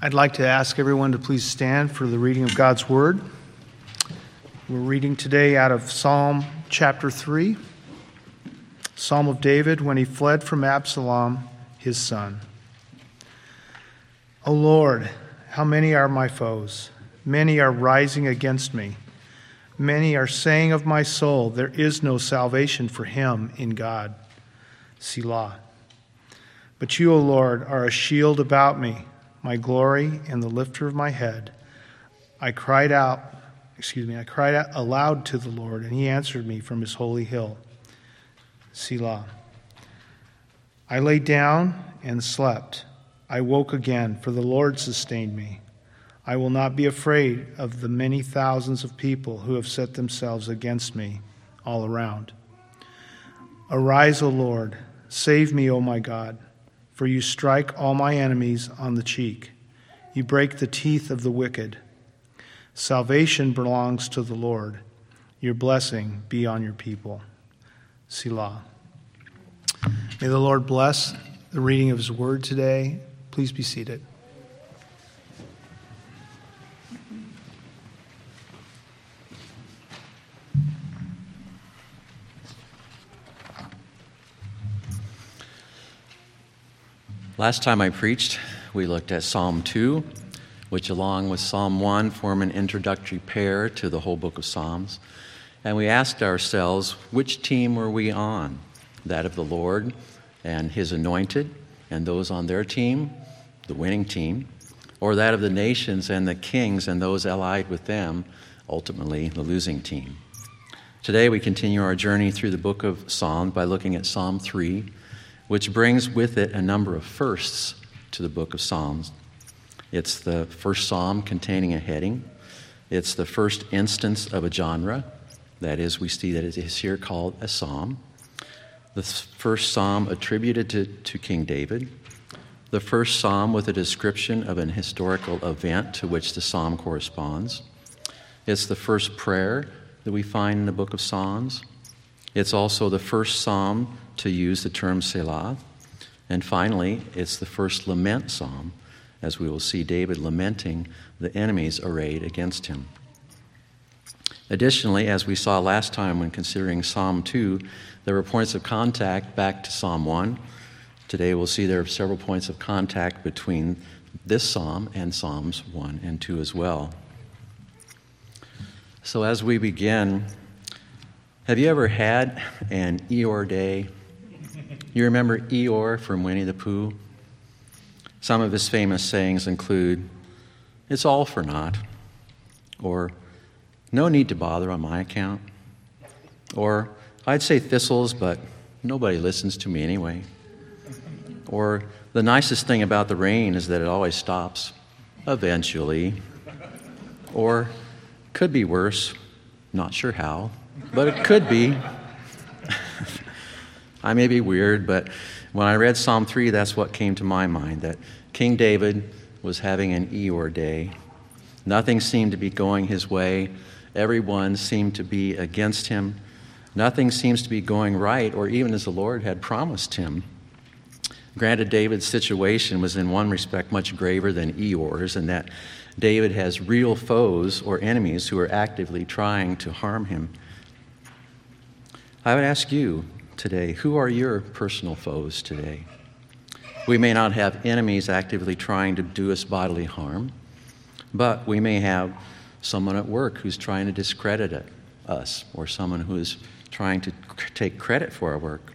I'd like to ask everyone to please stand for the reading of God's Word. We're reading today out of Psalm chapter 3, Psalm of David when he fled from Absalom, his son. O Lord, how many are my foes? Many are rising against me. Many are saying of my soul, There is no salvation for him in God. Selah. But you, O Lord, are a shield about me my glory and the lifter of my head. I cried out, excuse me, I cried out aloud to the Lord, and he answered me from his holy hill. Selah. I lay down and slept. I woke again, for the Lord sustained me. I will not be afraid of the many thousands of people who have set themselves against me all around. Arise, O Lord, save me, O my God for you strike all my enemies on the cheek. You break the teeth of the wicked. Salvation belongs to the Lord. Your blessing be on your people. Selah. May the Lord bless the reading of his word today. Please be seated. Last time I preached, we looked at Psalm 2, which, along with Psalm 1, form an introductory pair to the whole book of Psalms. And we asked ourselves, which team were we on? That of the Lord and his anointed, and those on their team, the winning team, or that of the nations and the kings and those allied with them, ultimately the losing team. Today we continue our journey through the book of Psalms by looking at Psalm 3 which brings with it a number of firsts to the book of Psalms. It's the first psalm containing a heading, it's the first instance of a genre. That is, we see that it is here called a psalm. The first psalm attributed to, to King David. The first psalm with a description of an historical event to which the psalm corresponds. It's the first prayer that we find in the book of Psalms. It's also the first psalm to use the term Selah. And finally, it's the first lament psalm, as we will see David lamenting the enemies arrayed against him. Additionally, as we saw last time when considering Psalm 2, there were points of contact back to Psalm 1. Today we'll see there are several points of contact between this psalm and Psalms 1 and 2 as well. So as we begin, have you ever had an Eeyore day? You remember Eeyore from Winnie the Pooh? Some of his famous sayings include, It's all for naught, or No need to bother on my account, or I'd say thistles, but nobody listens to me anyway, or The nicest thing about the rain is that it always stops, eventually, or Could be worse, not sure how but it could be. I may be weird, but when I read Psalm 3, that's what came to my mind that King David was having an Eeyore day. Nothing seemed to be going his way, everyone seemed to be against him. Nothing seems to be going right, or even as the Lord had promised him. Granted, David's situation was in one respect much graver than Eeyore's, in that David has real foes or enemies who are actively trying to harm him. I would ask you today who are your personal foes today? We may not have enemies actively trying to do us bodily harm, but we may have someone at work who's trying to discredit us, or someone who is trying to take credit for our work.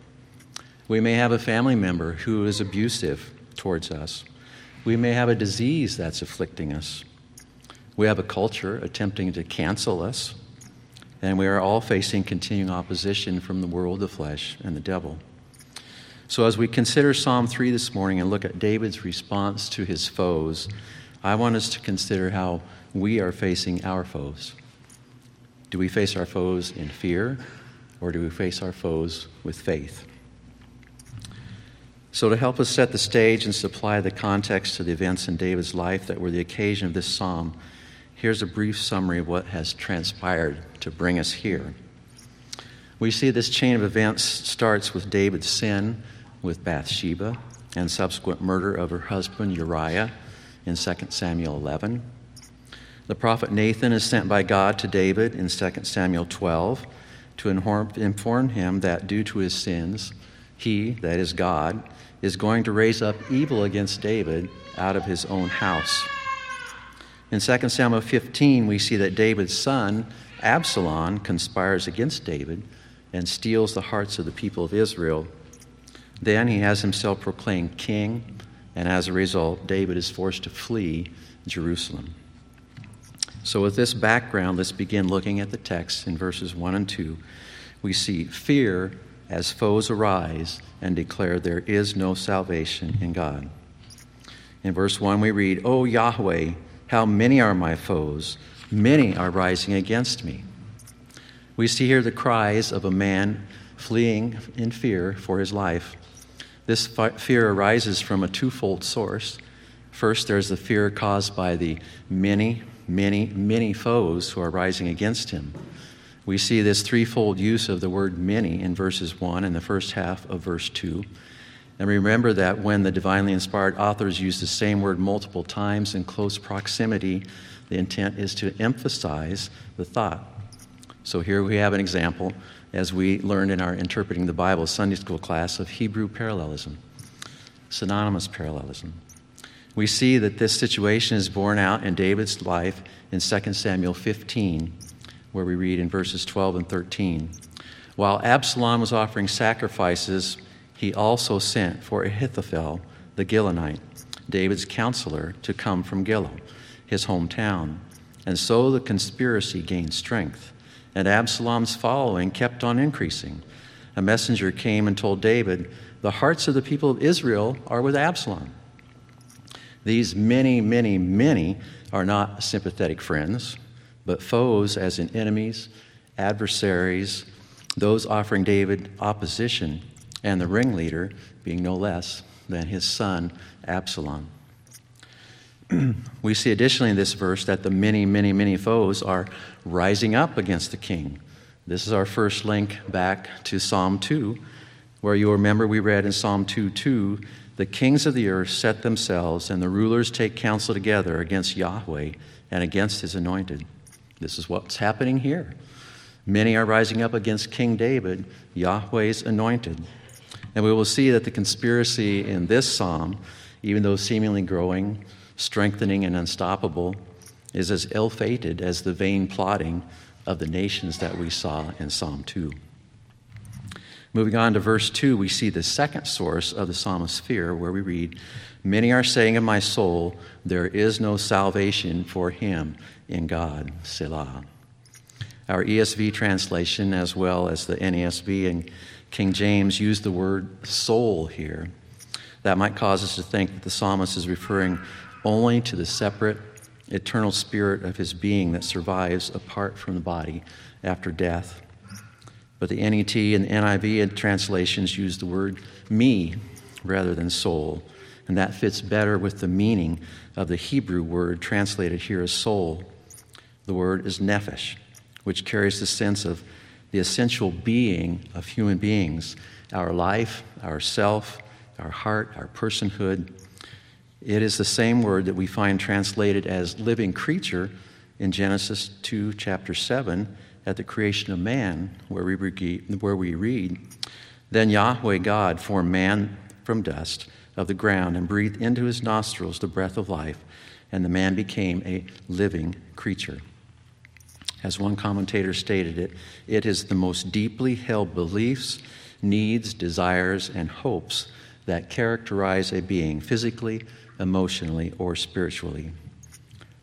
We may have a family member who is abusive towards us. We may have a disease that's afflicting us. We have a culture attempting to cancel us and we are all facing continuing opposition from the world, the flesh, and the devil. So, as we consider Psalm 3 this morning and look at David's response to his foes, I want us to consider how we are facing our foes. Do we face our foes in fear, or do we face our foes with faith? So, to help us set the stage and supply the context to the events in David's life that were the occasion of this psalm, here's a brief summary of what has transpired to bring us here. We see this chain of events starts with David's sin with Bathsheba and subsequent murder of her husband Uriah in 2 Samuel 11. The prophet Nathan is sent by God to David in 2 Samuel 12 to inform him that due to his sins, he, that is God, is going to raise up evil against David out of his own house. In 2 Samuel 15, we see that David's son, Absalom, conspires against David and steals the hearts of the people of Israel. Then he has himself proclaimed king, and as a result, David is forced to flee Jerusalem. So, with this background, let's begin looking at the text in verses 1 and 2. We see fear as foes arise and declare there is no salvation in God. In verse 1, we read, O Yahweh, how many are my foes? Many are rising against me. We see here the cries of a man fleeing in fear for his life. This fear arises from a twofold source. First, there's the fear caused by the many, many, many foes who are rising against him. We see this threefold use of the word many in verses 1 and the first half of verse 2. And remember that when the divinely inspired authors use the same word multiple times in close proximity, the intent is to emphasize the thought. So here we have an example, as we learned in our Interpreting the Bible Sunday school class, of Hebrew parallelism, synonymous parallelism. We see that this situation is borne out in David's life in 2 Samuel 15, where we read in verses 12 and 13. While Absalom was offering sacrifices, he also sent for Ahithophel, the Gilonite, David's counselor, to come from Giloh, his hometown. And so the conspiracy gained strength and Absalom's following kept on increasing. A messenger came and told David, The hearts of the people of Israel are with Absalom. These many, many, many are not sympathetic friends, but foes, as in enemies, adversaries, those offering David opposition, and the ringleader being no less than his son, Absalom. We see additionally in this verse that the many, many, many foes are rising up against the king. This is our first link back to Psalm 2, where you'll remember we read in Psalm 2 2, the kings of the earth set themselves, and the rulers take counsel together against Yahweh and against his anointed. This is what's happening here. Many are rising up against King David, Yahweh's anointed. And we will see that the conspiracy in this psalm, even though seemingly growing, strengthening, and unstoppable, is as ill fated as the vain plotting of the nations that we saw in Psalm 2. Moving on to verse 2, we see the second source of the psalmist's fear, where we read, Many are saying in my soul, there is no salvation for him in God, Selah. Our ESV translation, as well as the NASB and King James, use the word soul here. That might cause us to think that the psalmist is referring only to the separate eternal spirit of his being that survives apart from the body after death. But the NET and NIV translations use the word me rather than soul, and that fits better with the meaning of the Hebrew word translated here as soul. The word is nephesh, which carries the sense of the essential being of human beings our life, our self, our heart, our personhood, it is the same word that we find translated as living creature in Genesis 2, chapter 7, at the creation of man, where we, read, where we read, Then Yahweh God formed man from dust of the ground and breathed into his nostrils the breath of life, and the man became a living creature. As one commentator stated it, it is the most deeply held beliefs, needs, desires, and hopes that characterize a being physically, emotionally, or spiritually.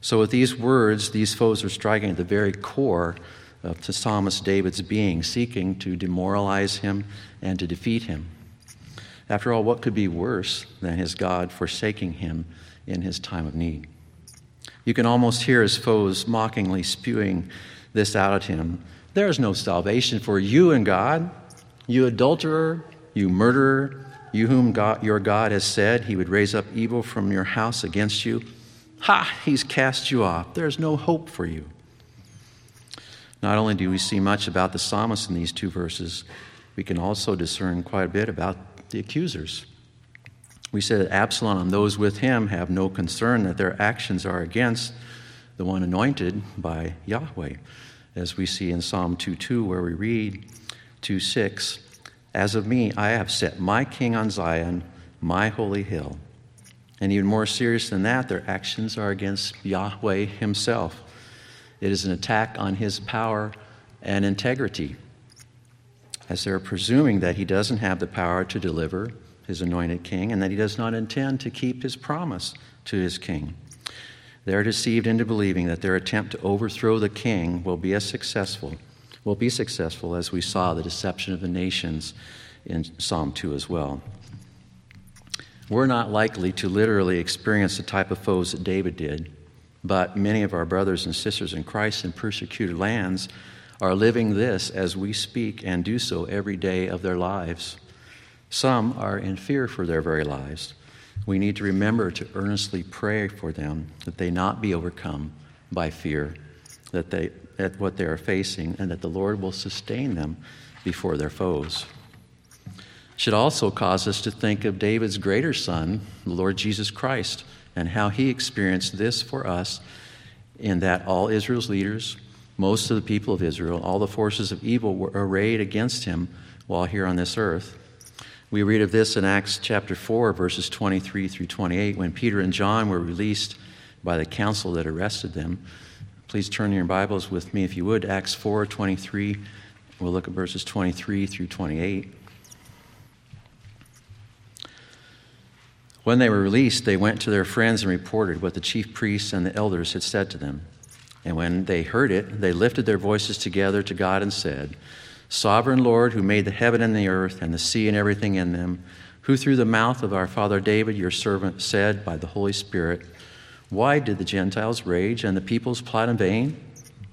So, with these words, these foes are striking at the very core of the psalmist David's being, seeking to demoralize him and to defeat him. After all, what could be worse than his God forsaking him in his time of need? You can almost hear his foes mockingly spewing this out at him There is no salvation for you in God, you adulterer, you murderer, you whom God, your God has said he would raise up evil from your house against you. Ha, he's cast you off. There's no hope for you. Not only do we see much about the psalmist in these two verses, we can also discern quite a bit about the accusers. We say that Absalom and those with him have no concern that their actions are against the one anointed by Yahweh, as we see in Psalm 2:2, where we read 2:6, As of me, I have set my king on Zion, my holy hill. And even more serious than that, their actions are against Yahweh himself. It is an attack on his power and integrity, as they're presuming that he doesn't have the power to deliver his anointed king and that he does not intend to keep his promise to his king. They're deceived into believing that their attempt to overthrow the king will be as successful, will be successful as we saw the deception of the nations in Psalm 2 as well. We're not likely to literally experience the type of foes that David did, but many of our brothers and sisters in Christ in persecuted lands are living this as we speak and do so every day of their lives. Some are in fear for their very lives. We need to remember to earnestly pray for them that they not be overcome by fear, that they at what they are facing, and that the Lord will sustain them before their foes. Should also cause us to think of David's greater son, the Lord Jesus Christ, and how he experienced this for us in that all Israel's leaders, most of the people of Israel, all the forces of evil were arrayed against him while here on this earth. We read of this in Acts chapter 4, verses 23 through 28, when Peter and John were released by the council that arrested them. Please turn your Bibles with me, if you would, Acts 4 23. We'll look at verses 23 through 28. When they were released, they went to their friends and reported what the chief priests and the elders had said to them. And when they heard it, they lifted their voices together to God and said, Sovereign Lord, who made the heaven and the earth and the sea and everything in them, who through the mouth of our father David, your servant, said by the Holy Spirit, Why did the Gentiles rage and the peoples plot in vain?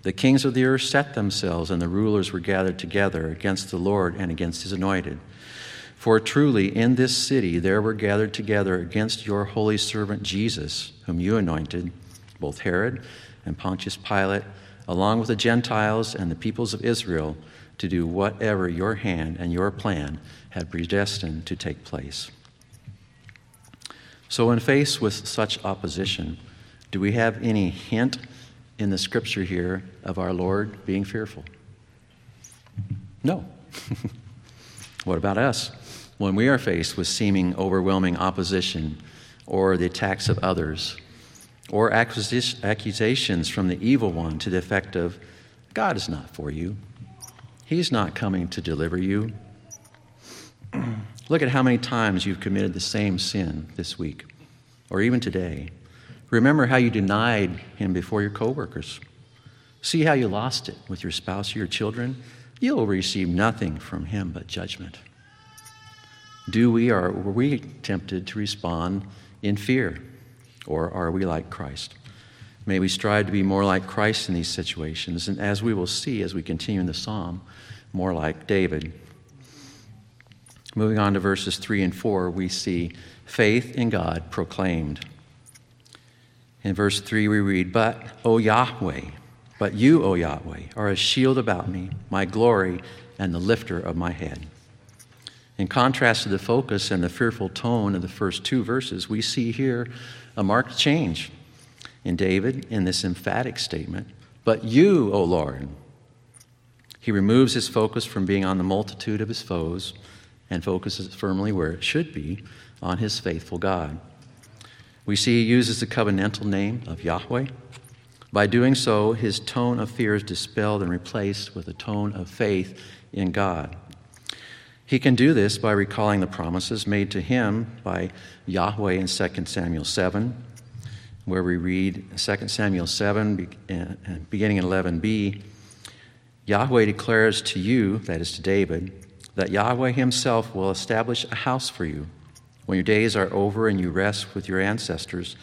The kings of the earth set themselves, and the rulers were gathered together against the Lord and against his anointed. For truly in this city there were gathered together against your holy servant Jesus, whom you anointed, both Herod and Pontius Pilate, along with the Gentiles and the peoples of Israel to do whatever your hand and your plan had predestined to take place. So, when faced with such opposition, do we have any hint in the scripture here of our Lord being fearful? No. what about us? When we are faced with seeming overwhelming opposition or the attacks of others, or accusations from the evil one to the effect of, God is not for you, He's not coming to deliver you. Look at how many times you've committed the same sin this week or even today. Remember how you denied him before your coworkers. See how you lost it with your spouse or your children. You'll receive nothing from him but judgment. Do we or were we tempted to respond in fear? Or are we like Christ? May we strive to be more like Christ in these situations, and as we will see as we continue in the psalm, more like David. Moving on to verses 3 and 4, we see faith in God proclaimed. In verse 3, we read, But, O Yahweh, but you, O Yahweh, are a shield about me, my glory, and the lifter of my head. In contrast to the focus and the fearful tone of the first two verses, we see here a marked change in David in this emphatic statement, But you, O Lord. He removes his focus from being on the multitude of his foes and focuses firmly where it should be on his faithful God. We see he uses the covenantal name of Yahweh. By doing so, his tone of fear is dispelled and replaced with a tone of faith in God. He can do this by recalling the promises made to him by Yahweh in 2 Samuel 7 where we read 2 Samuel 7, uh, beginning in 11b Yahweh declares to you, that is to David, that Yahweh himself will establish a house for you. When your days are over and you rest with your ancestors,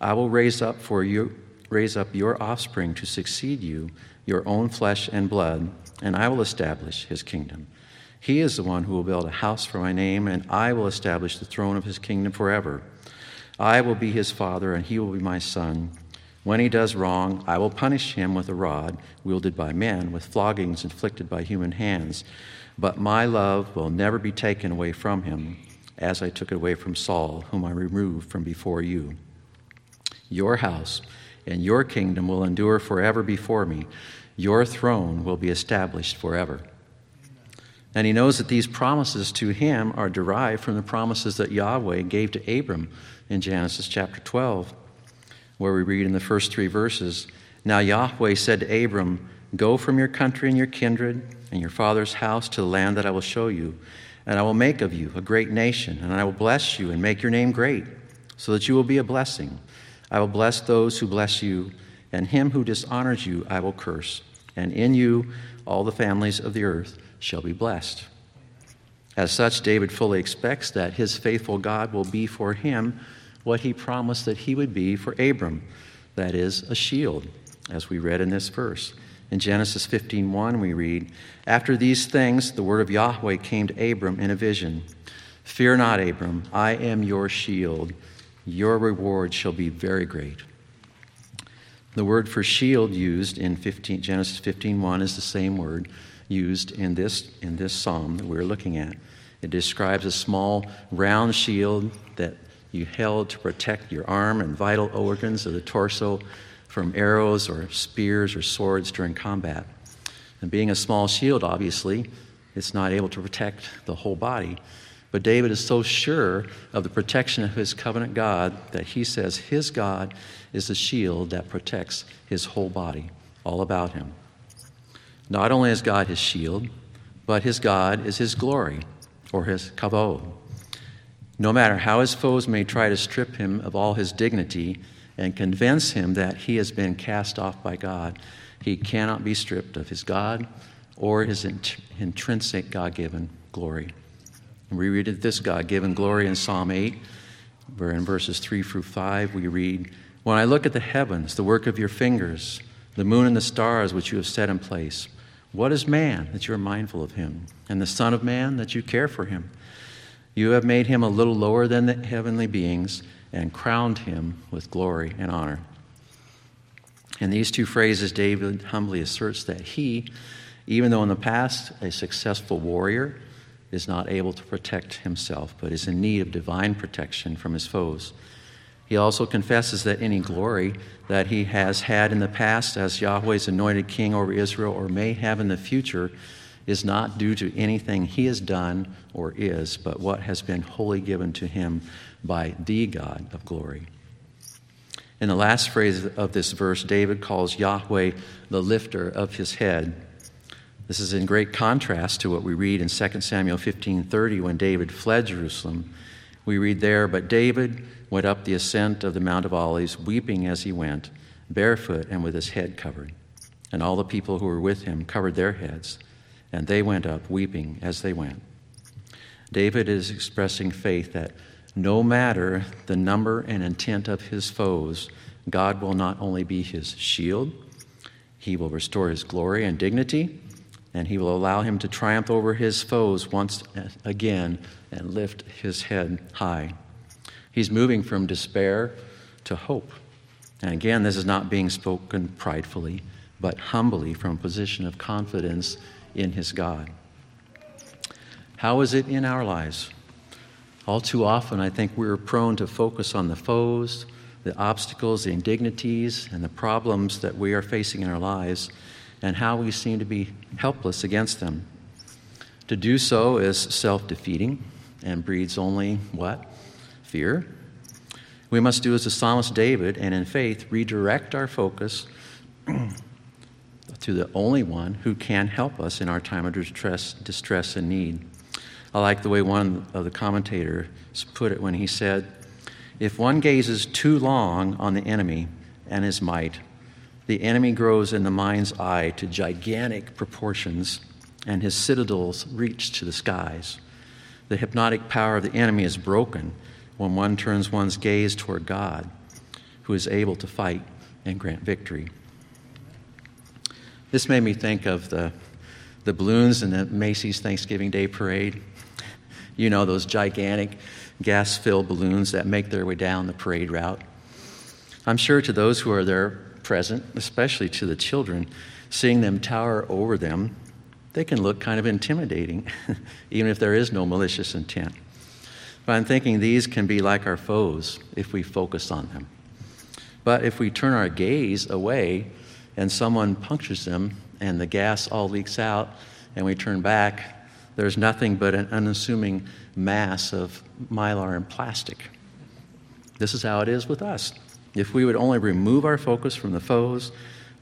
I will raise up for you raise up your offspring to succeed you, your own flesh and blood, and I will establish his kingdom. He is the one who will build a house for my name, and I will establish the throne of his kingdom forever. I will be his father, and he will be my son. When he does wrong, I will punish him with a rod wielded by men, with floggings inflicted by human hands. But my love will never be taken away from him, as I took it away from Saul, whom I removed from before you. Your house and your kingdom will endure forever before me. Your throne will be established forever. And he knows that these promises to him are derived from the promises that Yahweh gave to Abram in Genesis chapter 12, where we read in the first three verses Now Yahweh said to Abram, Go from your country and your kindred and your father's house to the land that I will show you, and I will make of you a great nation, and I will bless you and make your name great, so that you will be a blessing. I will bless those who bless you, and him who dishonors you I will curse, and in you all the families of the earth shall be blessed. As such, David fully expects that his faithful God will be for him what he promised that he would be for Abram that is, a shield, as we read in this verse. In Genesis 15:1 we read, "After these things the word of Yahweh came to Abram in a vision. Fear not, Abram, I am your shield. Your reward shall be very great." The word for shield used in 15, Genesis 15:1 is the same word used in this in this psalm that we're looking at. It describes a small round shield that you held to protect your arm and vital organs of the torso from arrows or spears or swords during combat. And being a small shield, obviously, it's not able to protect the whole body. But David is so sure of the protection of his covenant God that he says his God is the shield that protects his whole body, all about him. Not only is God his shield, but his God is his glory, or his kavod. No matter how his foes may try to strip him of all his dignity and convince him that he has been cast off by God, he cannot be stripped of his God or his int- intrinsic God given glory. And we read this God given glory in Psalm 8, where in verses 3 through 5 we read, When I look at the heavens, the work of your fingers, the moon and the stars which you have set in place, what is man that you are mindful of him, and the Son of Man that you care for him? You have made him a little lower than the heavenly beings and crowned him with glory and honor. In these two phrases, David humbly asserts that he, even though in the past a successful warrior, is not able to protect himself, but is in need of divine protection from his foes. He also confesses that any glory that he has had in the past as Yahweh's anointed king over Israel or may have in the future is not due to anything he has done or is, but what has been wholly given to him by the God of glory. In the last phrase of this verse, David calls Yahweh the lifter of his head. This is in great contrast to what we read in 2 Samuel 15:30 when David fled Jerusalem. We read there, "But David went up the ascent of the Mount of Olives, weeping as he went, barefoot and with his head covered. And all the people who were with him covered their heads and they went up weeping as they went. David is expressing faith that no matter the number and intent of his foes, God will not only be his shield, he will restore his glory and dignity, and he will allow him to triumph over his foes once again and lift his head high. He's moving from despair to hope. And again, this is not being spoken pridefully, but humbly from a position of confidence in his God. How is it in our lives? All too often, I think we're prone to focus on the foes, the obstacles, the indignities, and the problems that we are facing in our lives, and how we seem to be helpless against them. To do so is self defeating and breeds only what? Fear. We must do as the psalmist David and in faith redirect our focus to the only one who can help us in our time of distress, distress and need. I like the way one of the commentators put it when he said, If one gazes too long on the enemy and his might, the enemy grows in the mind's eye to gigantic proportions, and his citadels reach to the skies. The hypnotic power of the enemy is broken when one turns one's gaze toward God, who is able to fight and grant victory. This made me think of the, the balloons in the Macy's Thanksgiving Day Parade. You know, those gigantic gas filled balloons that make their way down the parade route. I'm sure to those who are there present, especially to the children, seeing them tower over them, they can look kind of intimidating, even if there is no malicious intent. But I'm thinking these can be like our foes if we focus on them. But if we turn our gaze away and someone punctures them and the gas all leaks out and we turn back, there's nothing but an unassuming mass of mylar and plastic. This is how it is with us. If we would only remove our focus from the foes,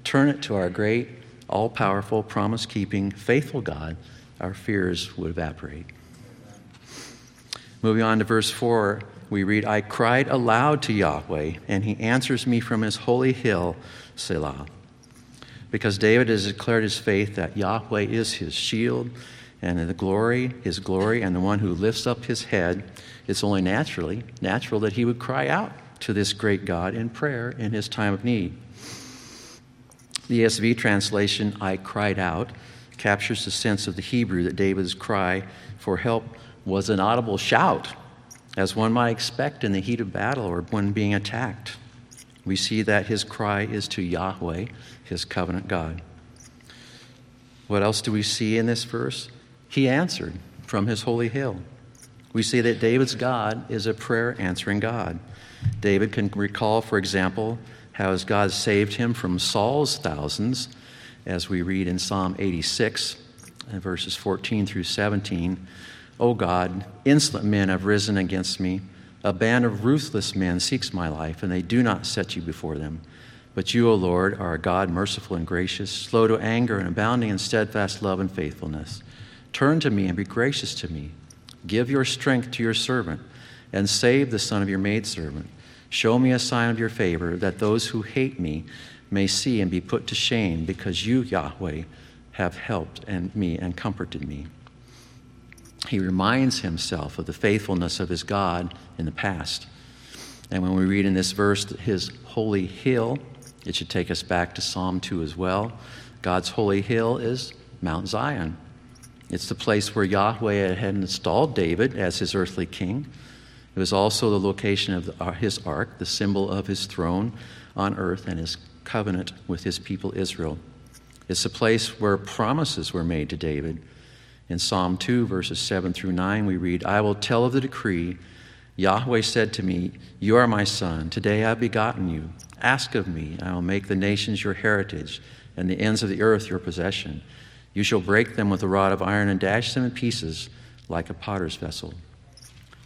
turn it to our great, all powerful, promise keeping, faithful God, our fears would evaporate. Moving on to verse 4, we read, I cried aloud to Yahweh, and he answers me from his holy hill, Selah. Because David has declared his faith that Yahweh is his shield and the glory, his glory, and the one who lifts up his head, it's only naturally natural that he would cry out to this great God in prayer in his time of need. The ESV translation, I cried out, captures the sense of the Hebrew that David's cry for help was an audible shout, as one might expect in the heat of battle or when being attacked. We see that his cry is to Yahweh, his covenant God. What else do we see in this verse? He answered from his holy hill. We see that David's God is a prayer answering God. David can recall, for example, how as God saved him from Saul's thousands, as we read in Psalm 86, verses 14 through 17. O God, insolent men have risen against me. A band of ruthless men seeks my life, and they do not set you before them. But you, O Lord, are a God merciful and gracious, slow to anger and abounding in steadfast love and faithfulness. Turn to me and be gracious to me. Give your strength to your servant, and save the son of your maidservant. Show me a sign of your favor, that those who hate me may see and be put to shame, because you, Yahweh, have helped and me and comforted me he reminds himself of the faithfulness of his God in the past. And when we read in this verse his holy hill, it should take us back to Psalm 2 as well. God's holy hill is Mount Zion. It's the place where Yahweh had installed David as his earthly king. It was also the location of uh, his ark, the symbol of his throne on earth and his covenant with his people Israel. It's the place where promises were made to David in Psalm 2, verses 7 through 9, we read, I will tell of the decree. Yahweh said to me, You are my son. Today I have begotten you. Ask of me, I will make the nations your heritage, and the ends of the earth your possession. You shall break them with a rod of iron and dash them in pieces like a potter's vessel.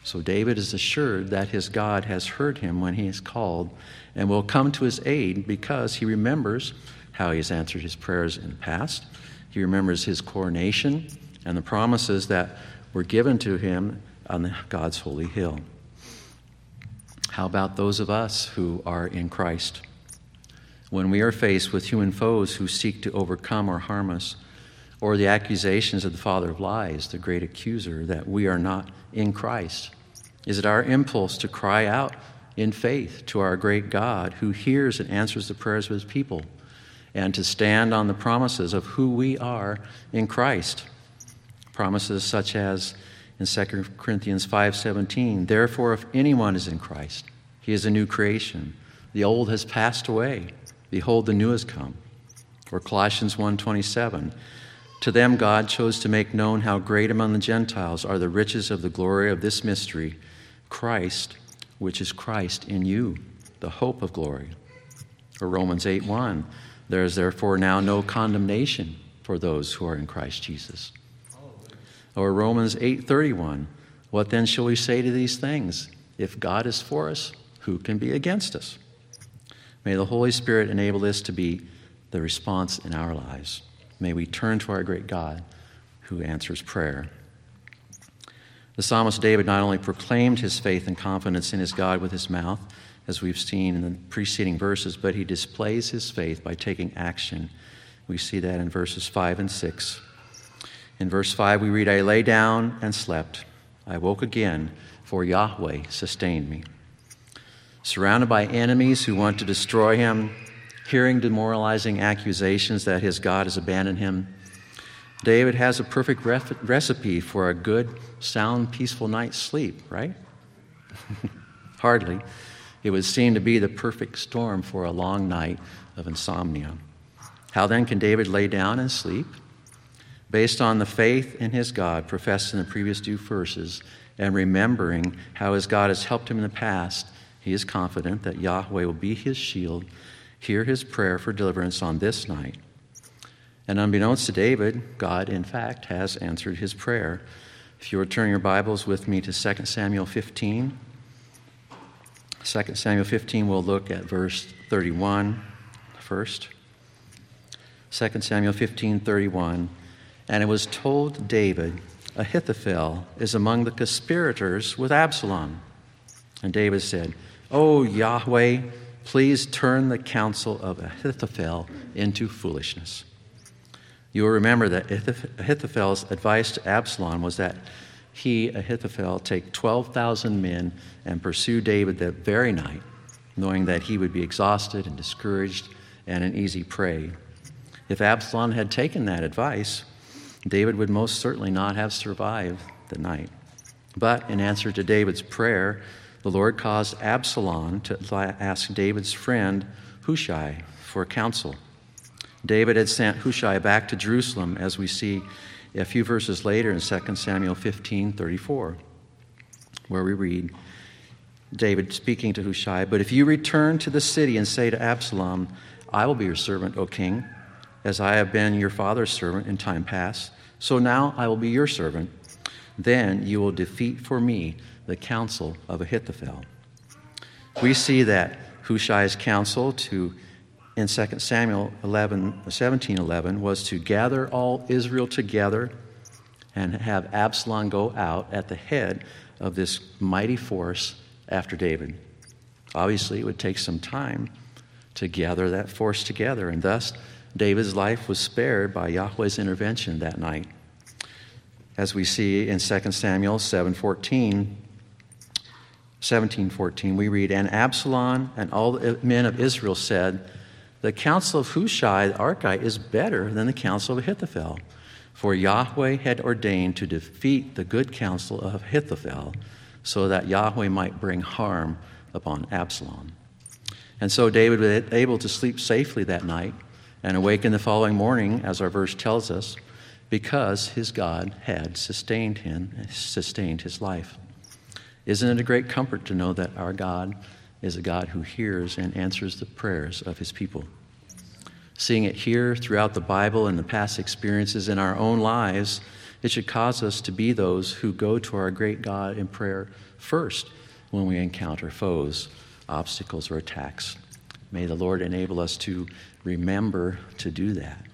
So David is assured that his God has heard him when he is called and will come to his aid because he remembers how he has answered his prayers in the past. He remembers his coronation and the promises that were given to him on God's holy hill. How about those of us who are in Christ? When we are faced with human foes who seek to overcome or harm us, or the accusations of the father of lies, the great accuser, that we are not in Christ, is it our impulse to cry out in faith to our great God who hears and answers the prayers of his people, and to stand on the promises of who we are in Christ? Promises such as in 2 Corinthians 5:17, "Therefore if anyone is in Christ, he is a new creation. The old has passed away; behold the new has come." Or Colossians 1:27, "To them God chose to make known how great among the Gentiles are the riches of the glory of this mystery, Christ, which is Christ in you, the hope of glory." Or Romans 8:1, "There is therefore now no condemnation for those who are in Christ Jesus." Or Romans 8:31, what then shall we say to these things? If God is for us, who can be against us? May the Holy Spirit enable this to be the response in our lives. May we turn to our great God who answers prayer. The psalmist David not only proclaimed his faith and confidence in his God with his mouth, as we've seen in the preceding verses, but he displays his faith by taking action. We see that in verses 5 and 6. In verse 5, we read, I lay down and slept. I woke again, for Yahweh sustained me. Surrounded by enemies who want to destroy him, hearing demoralizing accusations that his God has abandoned him, David has a perfect recipe for a good, sound, peaceful night's sleep, right? Hardly. It would seem to be the perfect storm for a long night of insomnia. How then can David lay down and sleep? Based on the faith in his God professed in the previous two verses and remembering how his God has helped him in the past, he is confident that Yahweh will be his shield, hear his prayer for deliverance on this night. And unbeknownst to David, God, in fact, has answered his prayer. If you were turning your Bibles with me to 2 Samuel 15, 2 Samuel 15, we'll look at verse 31 first. 2 Samuel 15, 31. And it was told David, Ahithophel is among the conspirators with Absalom. And David said, O Yahweh, please turn the counsel of Ahithophel into foolishness. You will remember that Ahithophel's advice to Absalom was that he, Ahithophel, take 12,000 men and pursue David that very night, knowing that he would be exhausted and discouraged and an easy prey. If Absalom had taken that advice, David would most certainly not have survived the night. But in answer to David's prayer, the Lord caused Absalom to ask David's friend Hushai for counsel. David had sent Hushai back to Jerusalem, as we see a few verses later in 2 Samuel 15 34, where we read David speaking to Hushai, But if you return to the city and say to Absalom, I will be your servant, O king, as I have been your father's servant in time past, so now I will be your servant. Then you will defeat for me the counsel of Ahithophel. We see that Hushai's counsel to in 2 Samuel 11, 17 11 was to gather all Israel together and have Absalom go out at the head of this mighty force after David. Obviously, it would take some time to gather that force together, and thus David's life was spared by Yahweh's intervention that night. As we see in 2 Samuel 7:14, 17:14, we read, "And Absalom and all the men of Israel said, the counsel of Hushai the Archite is better than the counsel of Ahithophel. For Yahweh had ordained to defeat the good counsel of Ahithophel, so that Yahweh might bring harm upon Absalom. And so David was able to sleep safely that night and awaken the following morning, as our verse tells us, because his God had sustained him, sustained his life. Isn't it a great comfort to know that our God is a God who hears and answers the prayers of his people. Seeing it here throughout the Bible and the past experiences in our own lives, it should cause us to be those who go to our great God in prayer first when we encounter foes, obstacles, or attacks. May the Lord enable us to remember to do that.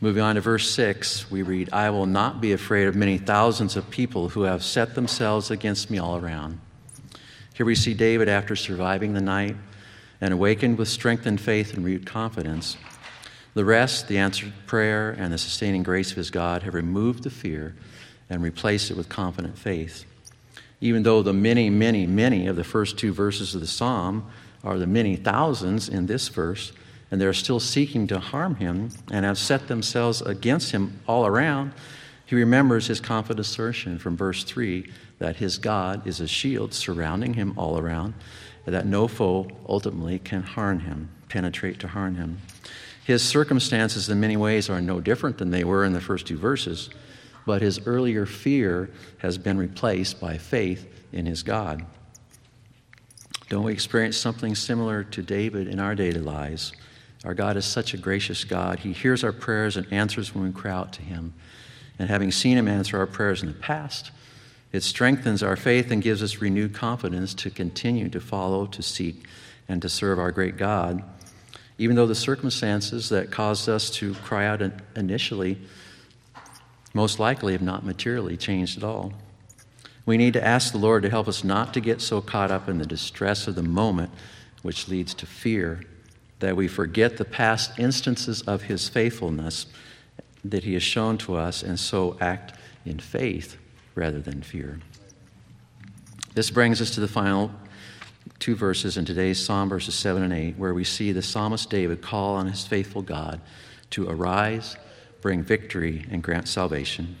Moving on to verse 6, we read, I will not be afraid of many thousands of people who have set themselves against me all around. Here we see David after surviving the night and awakened with strengthened faith and renewed confidence. The rest, the answered prayer, and the sustaining grace of his God have removed the fear and replaced it with confident faith. Even though the many, many, many of the first two verses of the psalm are the many thousands in this verse, and they're still seeking to harm him and have set themselves against him all around, he remembers his confident assertion from verse 3 that his God is a shield surrounding him all around, and that no foe ultimately can harm him, penetrate to harm him. His circumstances, in many ways, are no different than they were in the first two verses, but his earlier fear has been replaced by faith in his God. Don't we experience something similar to David in our daily lives? Our God is such a gracious God. He hears our prayers and answers when we cry out to Him. And having seen Him answer our prayers in the past, it strengthens our faith and gives us renewed confidence to continue to follow, to seek, and to serve our great God, even though the circumstances that caused us to cry out initially most likely have not materially changed at all. We need to ask the Lord to help us not to get so caught up in the distress of the moment, which leads to fear, that we forget the past instances of His faithfulness that He has shown to us and so act in faith rather than fear. This brings us to the final two verses in today's psalm, verses 7 and 8, where we see the psalmist David call on his faithful God to arise, bring victory, and grant salvation.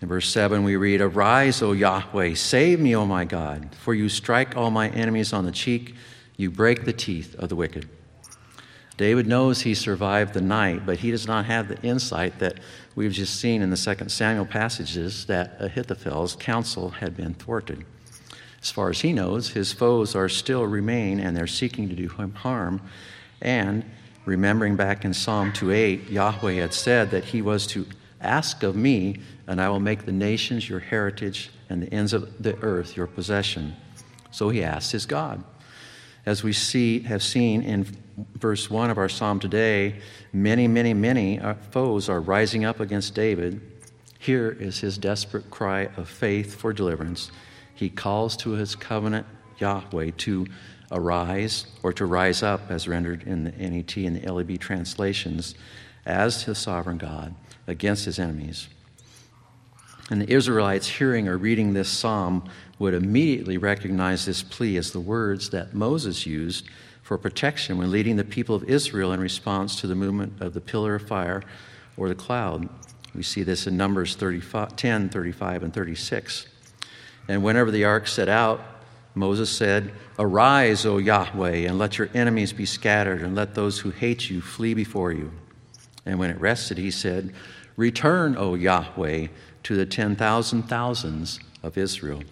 In verse 7, we read, Arise, O Yahweh, save me, O my God, for you strike all my enemies on the cheek, you break the teeth of the wicked. David knows he survived the night, but he does not have the insight that we've just seen in the second Samuel passages that Ahithophel's counsel had been thwarted. As far as he knows, his foes are still remain and they're seeking to do him harm. And remembering back in Psalm 2:8, Yahweh had said that he was to ask of me, and I will make the nations your heritage and the ends of the earth your possession. So he asked his God. As we see, have seen in verse 1 of our psalm today, many, many, many uh, foes are rising up against David. Here is his desperate cry of faith for deliverance. He calls to his covenant Yahweh to arise or to rise up, as rendered in the NET and the LEB translations, as his sovereign God against his enemies. And the Israelites hearing or reading this psalm would immediately recognize this plea as the words that Moses used for protection when leading the people of Israel in response to the movement of the pillar of fire or the cloud. We see this in Numbers 35, 10, 35, and 36. And whenever the ark set out, Moses said, Arise, O Yahweh, and let your enemies be scattered, and let those who hate you flee before you. And when it rested, he said, Return, O Yahweh, to the ten thousand thousands of Israel.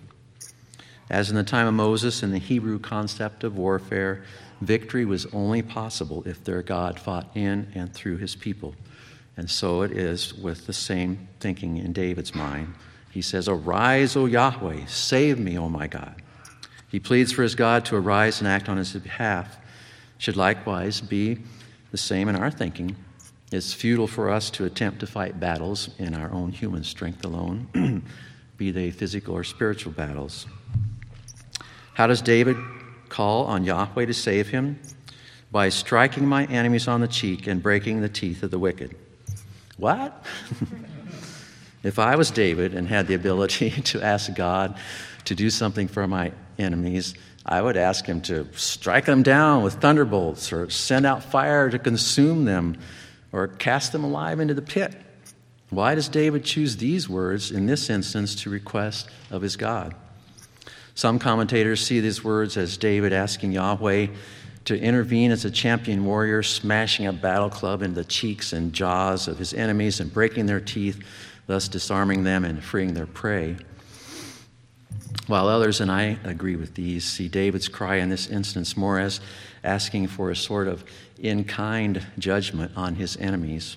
As in the time of Moses in the Hebrew concept of warfare, victory was only possible if their God fought in and through his people. And so it is with the same thinking in David's mind. He says, Arise, O Yahweh, save me, O my God. He pleads for his God to arise and act on his behalf. Should likewise be the same in our thinking. It's futile for us to attempt to fight battles in our own human strength alone, be they physical or spiritual battles. How does David call on Yahweh to save him? By striking my enemies on the cheek and breaking the teeth of the wicked. What? if I was David and had the ability to ask God to do something for my enemies, I would ask him to strike them down with thunderbolts or send out fire to consume them or cast them alive into the pit. Why does David choose these words in this instance to request of his God? Some commentators see these words as David asking Yahweh to intervene as a champion warrior, smashing a battle club into the cheeks and jaws of his enemies and breaking their teeth, thus disarming them and freeing their prey. While others, and I agree with these, see David's cry in this instance more as asking for a sort of in kind judgment on his enemies.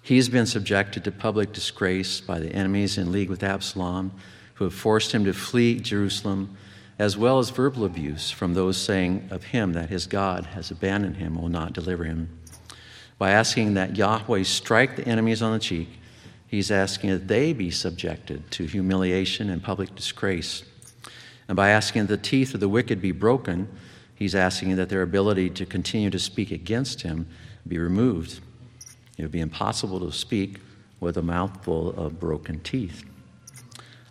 He's been subjected to public disgrace by the enemies in league with Absalom, who have forced him to flee Jerusalem, as well as verbal abuse from those saying of him that his God has abandoned him, will not deliver him. By asking that Yahweh strike the enemies on the cheek, he's asking that they be subjected to humiliation and public disgrace. And by asking that the teeth of the wicked be broken, He's asking that their ability to continue to speak against him be removed. It would be impossible to speak with a mouthful of broken teeth.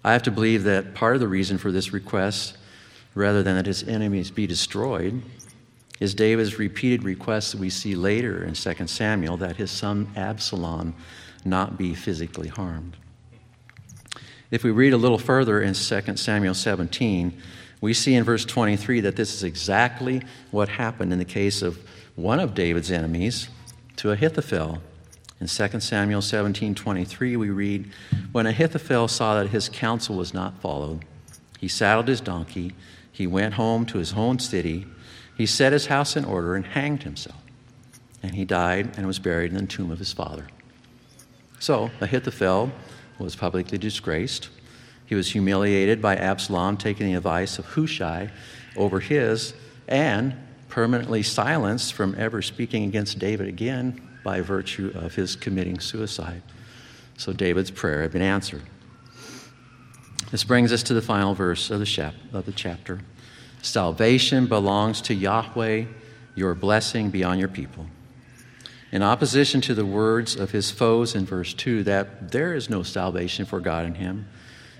I have to believe that part of the reason for this request, rather than that his enemies be destroyed, is David's repeated request that we see later in 2 Samuel that his son Absalom not be physically harmed. If we read a little further in 2 Samuel 17, we see in verse 23 that this is exactly what happened in the case of one of David's enemies to Ahithophel. In 2 Samuel 17 23, we read, When Ahithophel saw that his counsel was not followed, he saddled his donkey, he went home to his own city, he set his house in order, and hanged himself. And he died and was buried in the tomb of his father. So Ahithophel was publicly disgraced. He was humiliated by Absalom taking the advice of Hushai over his, and permanently silenced from ever speaking against David again by virtue of his committing suicide. So David's prayer had been answered. This brings us to the final verse of the, chap- of the chapter. Salvation belongs to Yahweh, your blessing be on your people. In opposition to the words of his foes in verse 2, that there is no salvation for God in him,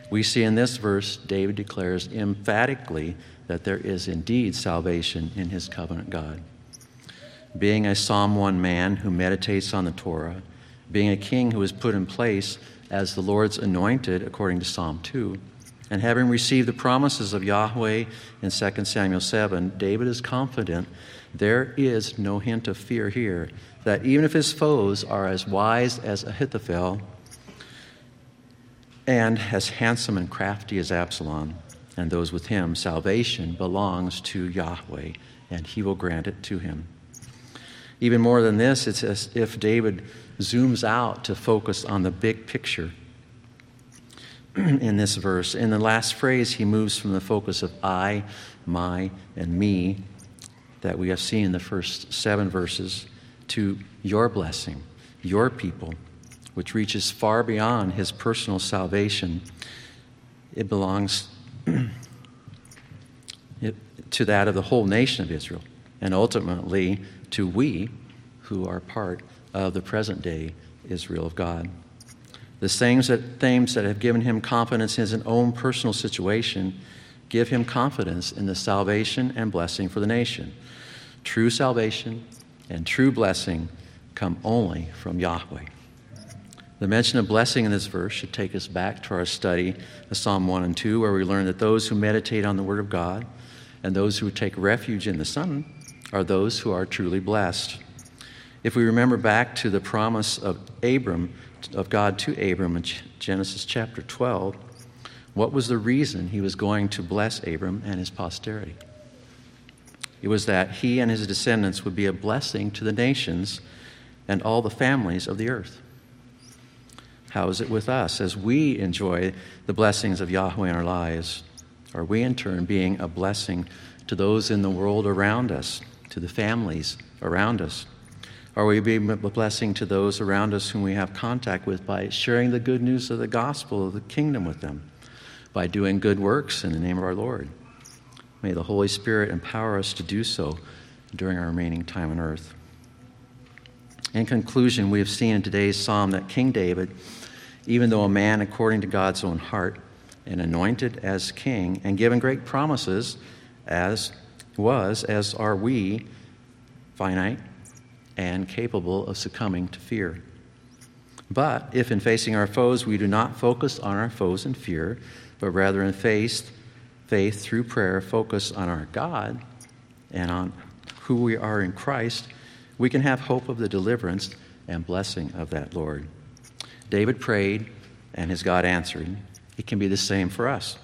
we see in this verse, David declares emphatically that there is indeed salvation in his covenant God. Being a Psalm 1 man who meditates on the Torah, being a king who is put in place as the Lord's anointed, according to Psalm 2, and having received the promises of Yahweh in 2 Samuel 7, David is confident there is no hint of fear here. That even if his foes are as wise as Ahithophel and as handsome and crafty as Absalom and those with him, salvation belongs to Yahweh, and he will grant it to him. Even more than this, it's as if David zooms out to focus on the big picture in this verse. In the last phrase, he moves from the focus of I, my, and me that we have seen in the first seven verses to your blessing, your people, which reaches far beyond his personal salvation. It belongs to that of the whole nation of Israel, and ultimately to we who are part of the present day Israel of God. The things that, things that have given him confidence in his own personal situation give him confidence in the salvation and blessing for the nation. True salvation and true blessing come only from Yahweh. The mention of blessing in this verse should take us back to our study of Psalm 1 and 2, where we learn that those who meditate on the Word of God and those who take refuge in the Son are those who are truly blessed. If we remember back to the promise of Abram, of God to Abram in Genesis chapter 12, what was the reason he was going to bless Abram and his posterity? It was that he and his descendants would be a blessing to the nations and all the families of the earth. How is it with us as we enjoy the blessings of Yahweh in our lives? Are we in turn being a blessing to those in the world around us, to the families around us? Are we being a blessing to those around us whom we have contact with by sharing the good news of the gospel of the kingdom with them, by doing good works in the name of our Lord? May the Holy Spirit empower us to do so during our remaining time on earth. In conclusion, we have seen in today's psalm that King David, even though a man according to God's own heart, and anointed as king, and given great promises, as was, as are we, finite and capable of succumbing to fear. But if in facing our foes we do not focus on our foes in fear, but rather in faith, faith through prayer focus on our God and on who we are in Christ, we can have hope of the deliverance and blessing of that Lord. David prayed, and his God answered. It can be the same for us.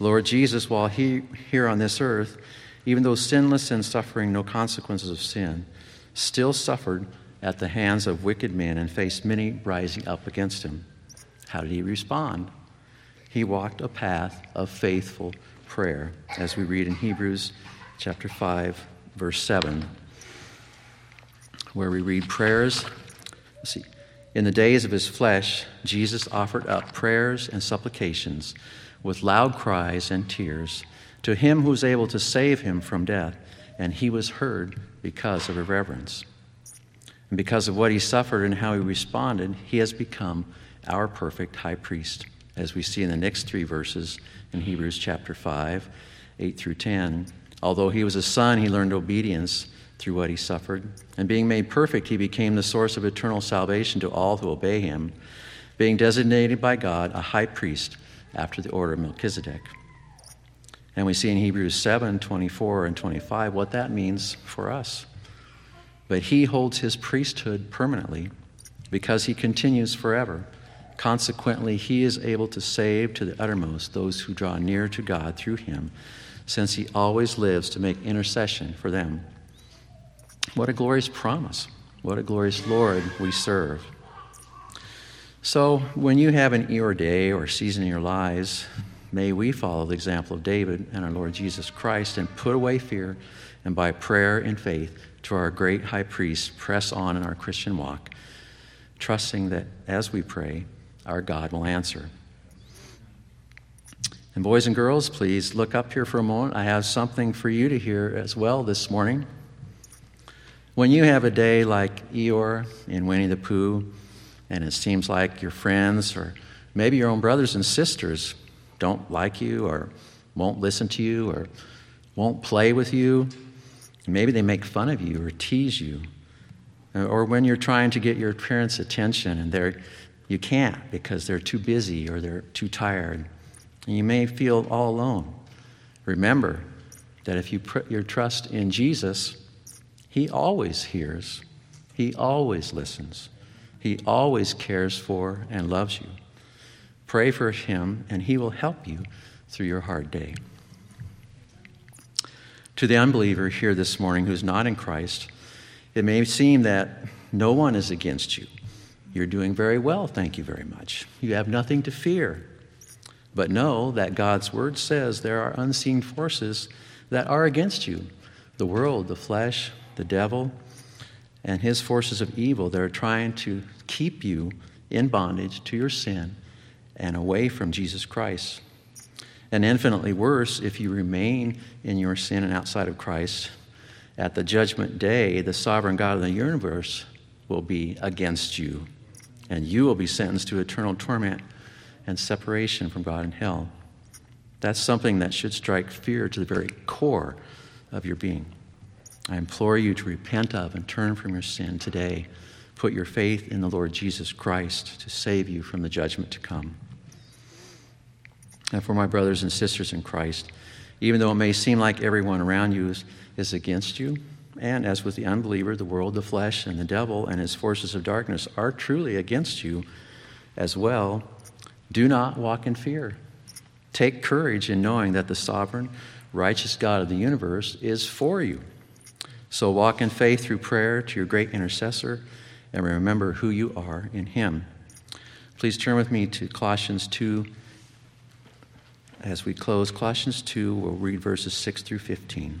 Lord Jesus, while he, here on this earth, even though sinless and suffering no consequences of sin, still suffered at the hands of wicked men and faced many rising up against him. How did he respond? He walked a path of faithful prayer, as we read in Hebrews chapter 5, verse 7, where we read prayers. See. In the days of his flesh, Jesus offered up prayers and supplications with loud cries and tears to him who was able to save him from death, and he was heard because of reverence. And because of what he suffered and how he responded, he has become our perfect high priest as we see in the next three verses in Hebrews chapter 5, 8 through 10. Although he was a son, he learned obedience through what he suffered. And being made perfect, he became the source of eternal salvation to all who obey him, being designated by God a high priest after the order of Melchizedek. And we see in Hebrews 7 24 and 25 what that means for us. But he holds his priesthood permanently because he continues forever. Consequently, he is able to save to the uttermost those who draw near to God through him, since he always lives to make intercession for them. What a glorious promise. What a glorious Lord we serve. So, when you have an Eeyore day or season in your lives, may we follow the example of David and our Lord Jesus Christ and put away fear and by prayer and faith to our great high priest press on in our Christian walk, trusting that as we pray, our God will answer. And boys and girls, please look up here for a moment. I have something for you to hear as well this morning. When you have a day like Eeyore in Winnie the Pooh, and it seems like your friends or maybe your own brothers and sisters don't like you or won't listen to you or won't play with you, maybe they make fun of you or tease you, or when you're trying to get your parents' attention and they're you can't because they're too busy or they're too tired. And you may feel all alone. Remember that if you put your trust in Jesus, He always hears, He always listens, He always cares for and loves you. Pray for Him, and He will help you through your hard day. To the unbeliever here this morning who's not in Christ, it may seem that no one is against you. You're doing very well, thank you very much. You have nothing to fear. But know that God's word says there are unseen forces that are against you the world, the flesh, the devil, and his forces of evil that are trying to keep you in bondage to your sin and away from Jesus Christ. And infinitely worse, if you remain in your sin and outside of Christ, at the judgment day, the sovereign God of the universe will be against you, and you will be sentenced to eternal torment and separation from God in hell. That's something that should strike fear to the very core of your being. I implore you to repent of and turn from your sin today. Put your faith in the Lord Jesus Christ to save you from the judgment to come. And for my brothers and sisters in Christ, even though it may seem like everyone around you is, is against you, and as with the unbeliever, the world, the flesh, and the devil and his forces of darkness are truly against you as well, do not walk in fear. Take courage in knowing that the sovereign, righteous God of the universe is for you. So walk in faith through prayer to your great intercessor and remember who you are in him. Please turn with me to Colossians 2 as we close, Colossians 2, we'll read verses 6 through 15.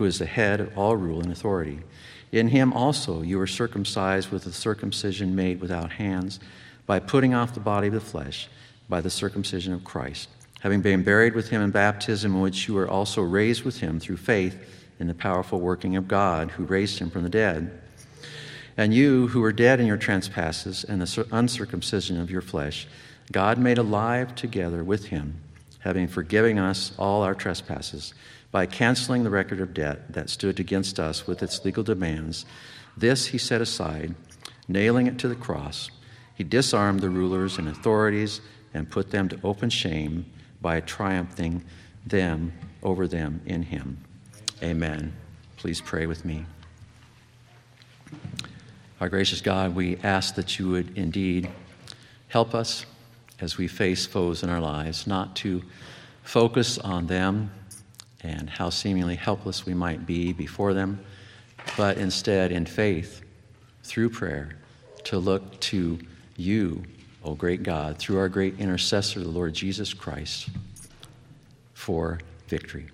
who is the head of all rule and authority. In him also you were circumcised with a circumcision made without hands, by putting off the body of the flesh, by the circumcision of Christ, having been buried with him in baptism, in which you were also raised with him through faith in the powerful working of God, who raised him from the dead and you, who were dead in your trespasses and the uncircumcision of your flesh, God made alive together with him, having forgiven us all our trespasses, by canceling the record of debt that stood against us with its legal demands. This he set aside, nailing it to the cross. He disarmed the rulers and authorities and put them to open shame by triumphing them over them in him. Amen. Please pray with me. Our gracious God, we ask that you would indeed help us as we face foes in our lives, not to focus on them and how seemingly helpless we might be before them, but instead, in faith, through prayer, to look to you, O great God, through our great intercessor, the Lord Jesus Christ, for victory.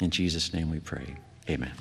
In Jesus' name we pray. Amen.